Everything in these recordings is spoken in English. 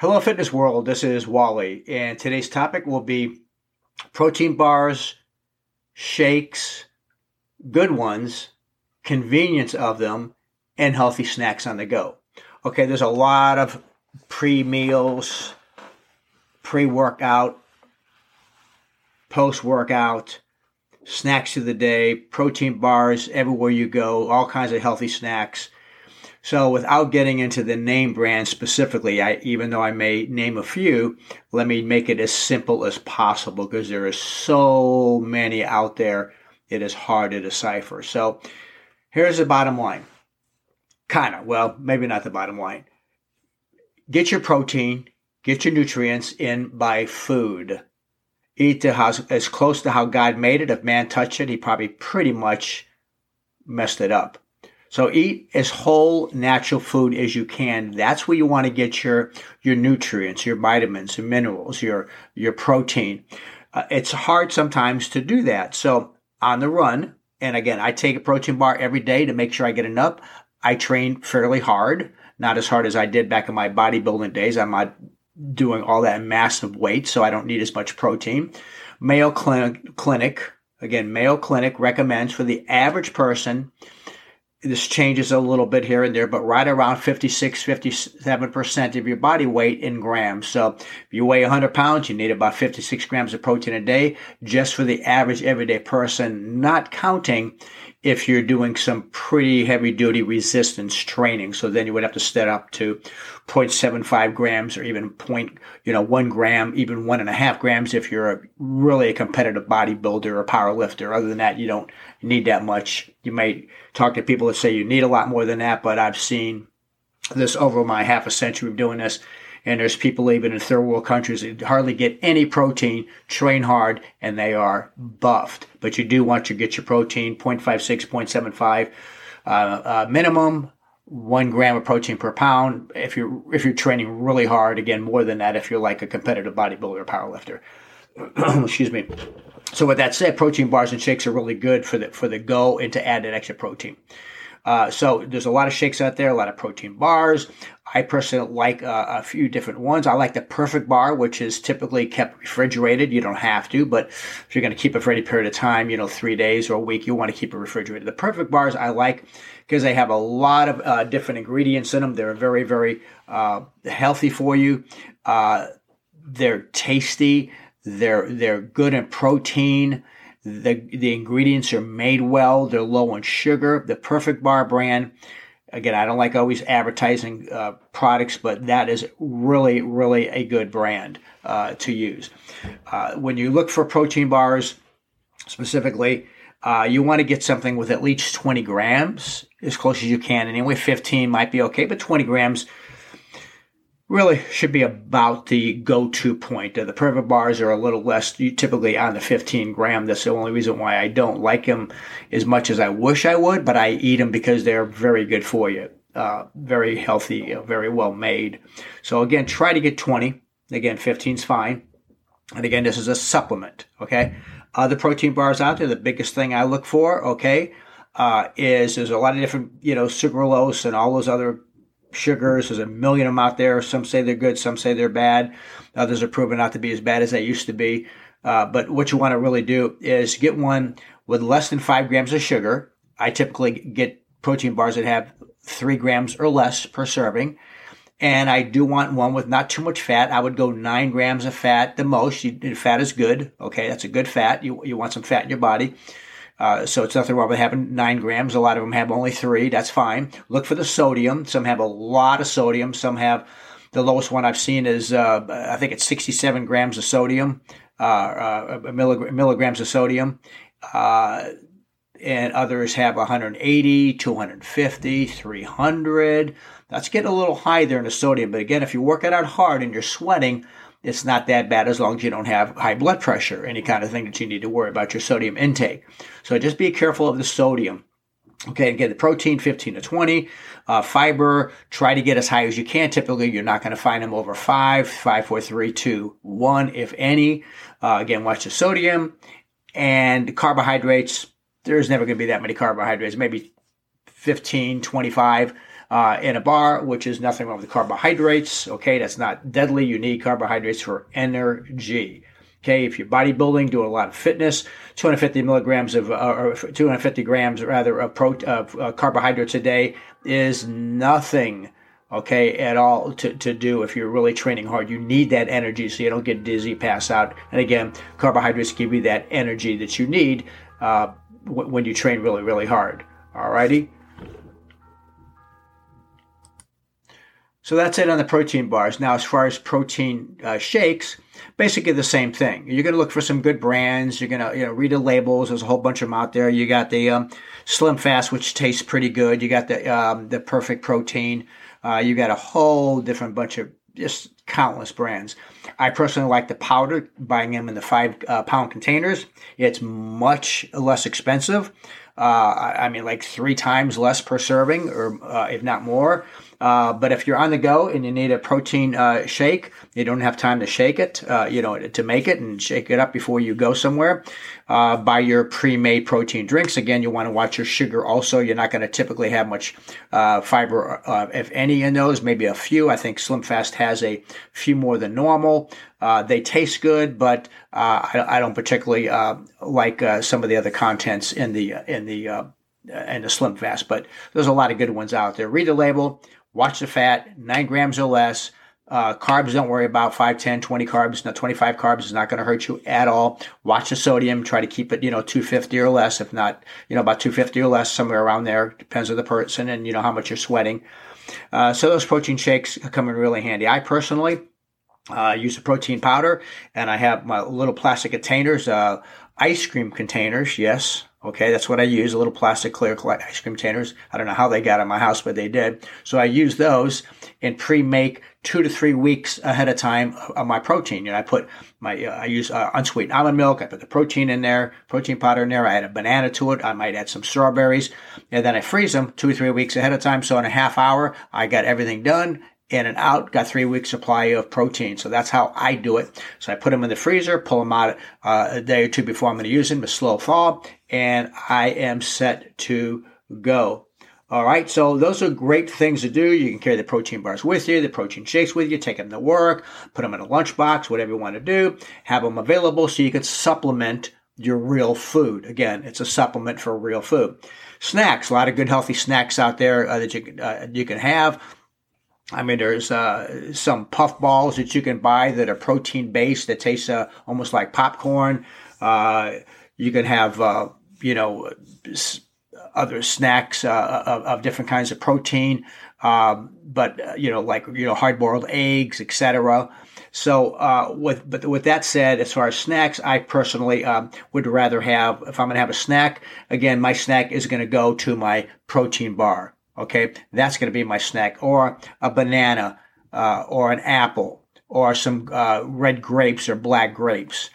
Hello, fitness world. This is Wally, and today's topic will be protein bars, shakes, good ones, convenience of them, and healthy snacks on the go. Okay, there's a lot of pre meals, pre workout, post workout, snacks of the day, protein bars everywhere you go, all kinds of healthy snacks so without getting into the name brand specifically, I, even though I may name a few, let me make it as simple as possible because there are so many out there. It is hard to decipher. So here's the bottom line. Kind of, well, maybe not the bottom line. Get your protein, get your nutrients in by food. Eat the house as close to how God made it. If man touched it, he probably pretty much messed it up. So eat as whole natural food as you can. That's where you want to get your your nutrients, your vitamins, your minerals, your your protein. Uh, it's hard sometimes to do that. So on the run, and again, I take a protein bar every day to make sure I get enough. I train fairly hard, not as hard as I did back in my bodybuilding days. I'm not doing all that massive weight, so I don't need as much protein. Mayo Clinic, Clinic again, Mayo Clinic recommends for the average person this changes a little bit here and there, but right around 56, 57% of your body weight in grams. So if you weigh 100 pounds, you need about 56 grams of protein a day just for the average everyday person, not counting if you're doing some pretty heavy duty resistance training. So then you would have to step up to 0.75 grams or even point, you know, one gram, even one and a half grams if you're a, really a competitive bodybuilder or power lifter. Other than that, you don't need that much. You might talk to people that say you need a lot more than that, but I've seen this over my half a century of doing this and there's people even in third world countries that hardly get any protein, train hard, and they are buffed. But you do want to get your protein 0.56, 0.75 uh, uh, minimum, one gram of protein per pound. If you're if you're training really hard, again more than that if you're like a competitive bodybuilder or powerlifter. Excuse me. So with that said, protein bars and shakes are really good for the for the go and to add that extra protein. Uh, so there's a lot of shakes out there, a lot of protein bars. I personally like uh, a few different ones. I like the Perfect Bar, which is typically kept refrigerated. You don't have to, but if you're going to keep it for any period of time, you know, three days or a week, you want to keep it refrigerated. The Perfect Bars I like because they have a lot of uh, different ingredients in them. They're very, very uh, healthy for you. Uh, they're tasty. They're they're good in protein. The the ingredients are made well. They're low in sugar. The Perfect Bar brand Again, I don't like always advertising uh, products, but that is really, really a good brand uh, to use. Uh, when you look for protein bars specifically, uh, you want to get something with at least 20 grams, as close as you can. Anyway, 15 might be okay, but 20 grams really should be about the go-to point. The perfect bars are a little less typically on the 15 gram. That's the only reason why I don't like them as much as I wish I would, but I eat them because they're very good for you. Uh, very healthy, uh, very well made. So again, try to get 20. Again, 15 is fine. And again, this is a supplement. Okay. Other protein bars out there, the biggest thing I look for, okay, uh, is there's a lot of different, you know, sucralose and all those other sugars. There's a million of them out there. Some say they're good, some say they're bad. Others are proven not to be as bad as they used to be. Uh, but what you want to really do is get one with less than five grams of sugar. I typically get protein bars that have three grams or less per serving. And I do want one with not too much fat. I would go nine grams of fat the most. You, fat is good. Okay, that's a good fat. You, you want some fat in your body. Uh, so it's nothing wrong with having nine grams. A lot of them have only three. That's fine. Look for the sodium. Some have a lot of sodium. Some have the lowest one I've seen is uh, I think it's 67 grams of sodium, uh, uh millig- milligrams of sodium. Uh, and others have 180, 250, 300. That's getting a little high there in the sodium. But again, if you work it out hard and you're sweating, it's not that bad as long as you don't have high blood pressure, any kind of thing that you need to worry about your sodium intake. So just be careful of the sodium. Okay, get the protein 15 to 20. Uh, fiber, try to get as high as you can. Typically, you're not going to find them over 5, 5, 4, 3, 2, 1, if any. Uh, again, watch the sodium. And carbohydrates, there's never going to be that many carbohydrates, maybe 15, 25 uh, in a bar, which is nothing wrong with carbohydrates. Okay, that's not deadly. You need carbohydrates for energy. Okay, if you're bodybuilding, doing a lot of fitness, 250 milligrams of, uh, or 250 grams rather of, pro, of uh, carbohydrates a day is nothing okay, at all to, to do if you're really training hard. You need that energy so you don't get dizzy, pass out. And again, carbohydrates give you that energy that you need uh, w- when you train really, really hard. Alrighty. So that's it on the protein bars. Now, as far as protein uh, shakes, basically the same thing. You're going to look for some good brands. You're going to you know read the labels. There's a whole bunch of them out there. You got the um, Slim Fast, which tastes pretty good. You got the um, the Perfect Protein. Uh, you got a whole different bunch of just countless brands. I personally like the powder, buying them in the five uh, pound containers. It's much less expensive. Uh, I mean, like three times less per serving, or uh, if not more. Uh, but if you're on the go and you need a protein uh, shake, you don't have time to shake it, uh, you know, to make it and shake it up before you go somewhere. Uh, buy your pre-made protein drinks. Again, you want to watch your sugar. Also, you're not going to typically have much uh, fiber, if any, in those. Maybe a few. I think Slim Fast has a few more than normal. they taste good, but I, I, don't particularly like some of the other contents in the in the and the Slim Fast, but there's a lot of good ones out there. Read the label, Watch the fat, nine grams or less. Uh, carbs, don't worry about 5, 10, 20 carbs. No, 25 carbs is not going to hurt you at all. Watch the sodium. Try to keep it, you know, 250 or less. If not, you know, about 250 or less, somewhere around there. Depends on the person and, you know, how much you're sweating. Uh, so those protein shakes come in really handy. I personally uh, use a protein powder and I have my little plastic containers, uh, ice cream containers. Yes, Okay, that's what I use, a little plastic clear ice cream containers. I don't know how they got in my house, but they did. So I use those and pre-make two to three weeks ahead of time of my protein. And I put my, uh, I use uh, unsweetened almond milk. I put the protein in there, protein powder in there. I add a banana to it. I might add some strawberries. And then I freeze them two or three weeks ahead of time. So in a half hour, I got everything done in and out, got three weeks supply of protein. So that's how I do it. So I put them in the freezer, pull them out uh, a day or two before I'm going to use them, a slow thaw, and I am set to go. All right, so those are great things to do. You can carry the protein bars with you, the protein shakes with you, take them to work, put them in a lunchbox, whatever you want to do. Have them available so you can supplement your real food. Again, it's a supplement for real food. Snacks, a lot of good healthy snacks out there uh, that you uh, you can have. I mean, there's uh, some puff balls that you can buy that are protein based that taste uh, almost like popcorn. Uh, you can have, uh, you know, other snacks uh, of, of, different kinds of protein, um, but uh, you know, like you know, hard boiled eggs, etc. So, with but with that said, as far as snacks, I personally um, would rather have if I'm going to have a snack. Again, my snack is going to go to my protein bar. Okay, that's going to be my snack, or a banana, uh, or an apple, or some uh, red grapes or black grapes,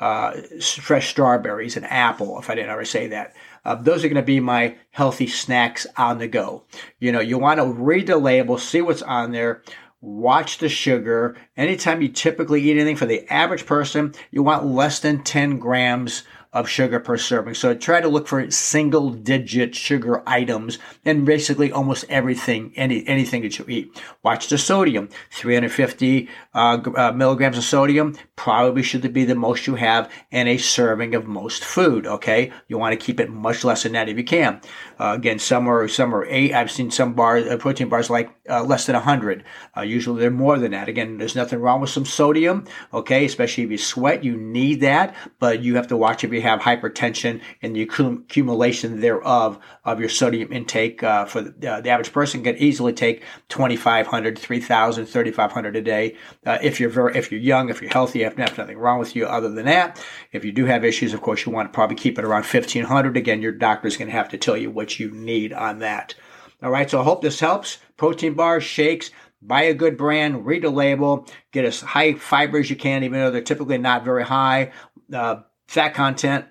uh, fresh strawberries, an apple. If I didn't already say that, uh, those are going to be my healthy snacks on the go. You know, you want to read the label, see what's on there. Watch the sugar. Anytime you typically eat anything for the average person, you want less than 10 grams of sugar per serving. So try to look for single digit sugar items and basically almost everything, any, anything that you eat. Watch the sodium, 350 uh, uh, milligrams of sodium probably should be the most you have in a serving of most food. Okay. You want to keep it much less than that if you can. Uh, again, some are, some are eight. I've seen some bars, uh, protein bars like uh, less than 100. Uh, usually they're more than that. Again, there's nothing wrong with some sodium. Okay. Especially if you sweat, you need that, but you have to watch if you have hypertension and the accumulation thereof of your sodium intake. Uh, for the, uh, the, average person can easily take 2,500, 3,000, 3,500 a day. Uh, if you're very, if you're young, if you're healthy, if there's nothing wrong with you other than that. If you do have issues, of course, you want to probably keep it around 1,500. Again, your doctor's going to have to tell you what you need on that. All right. So I hope this helps. Protein bars, shakes, buy a good brand, read the label, get as high fiber as you can, even though they're typically not very high. Uh, fat content,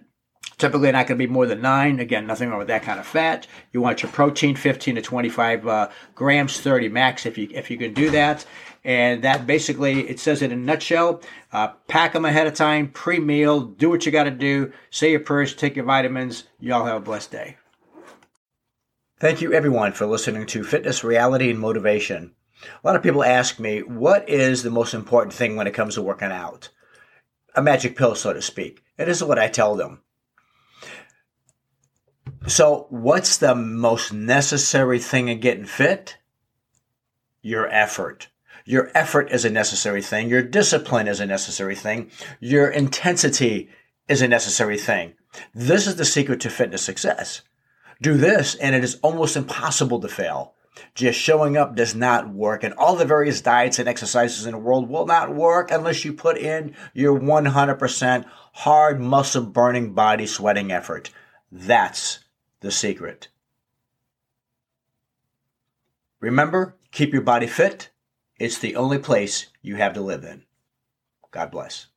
typically not going to be more than nine. Again, nothing wrong with that kind of fat. You want your protein 15 to 25 uh, grams, 30 max if you if you can do that. And that basically it says it in a nutshell. Uh, pack them ahead of time, pre meal. Do what you got to do. Say your prayers, take your vitamins. Y'all have a blessed day. Thank you, everyone, for listening to Fitness, Reality, and Motivation. A lot of people ask me, what is the most important thing when it comes to working out? A magic pill, so to speak. This is what I tell them. So, what's the most necessary thing in getting fit? Your effort. Your effort is a necessary thing. Your discipline is a necessary thing. Your intensity is a necessary thing. This is the secret to fitness success do this and it is almost impossible to fail. Just showing up does not work and all the various diets and exercises in the world will not work unless you put in your 100% hard muscle burning body sweating effort. That's the secret. Remember, keep your body fit. It's the only place you have to live in. God bless.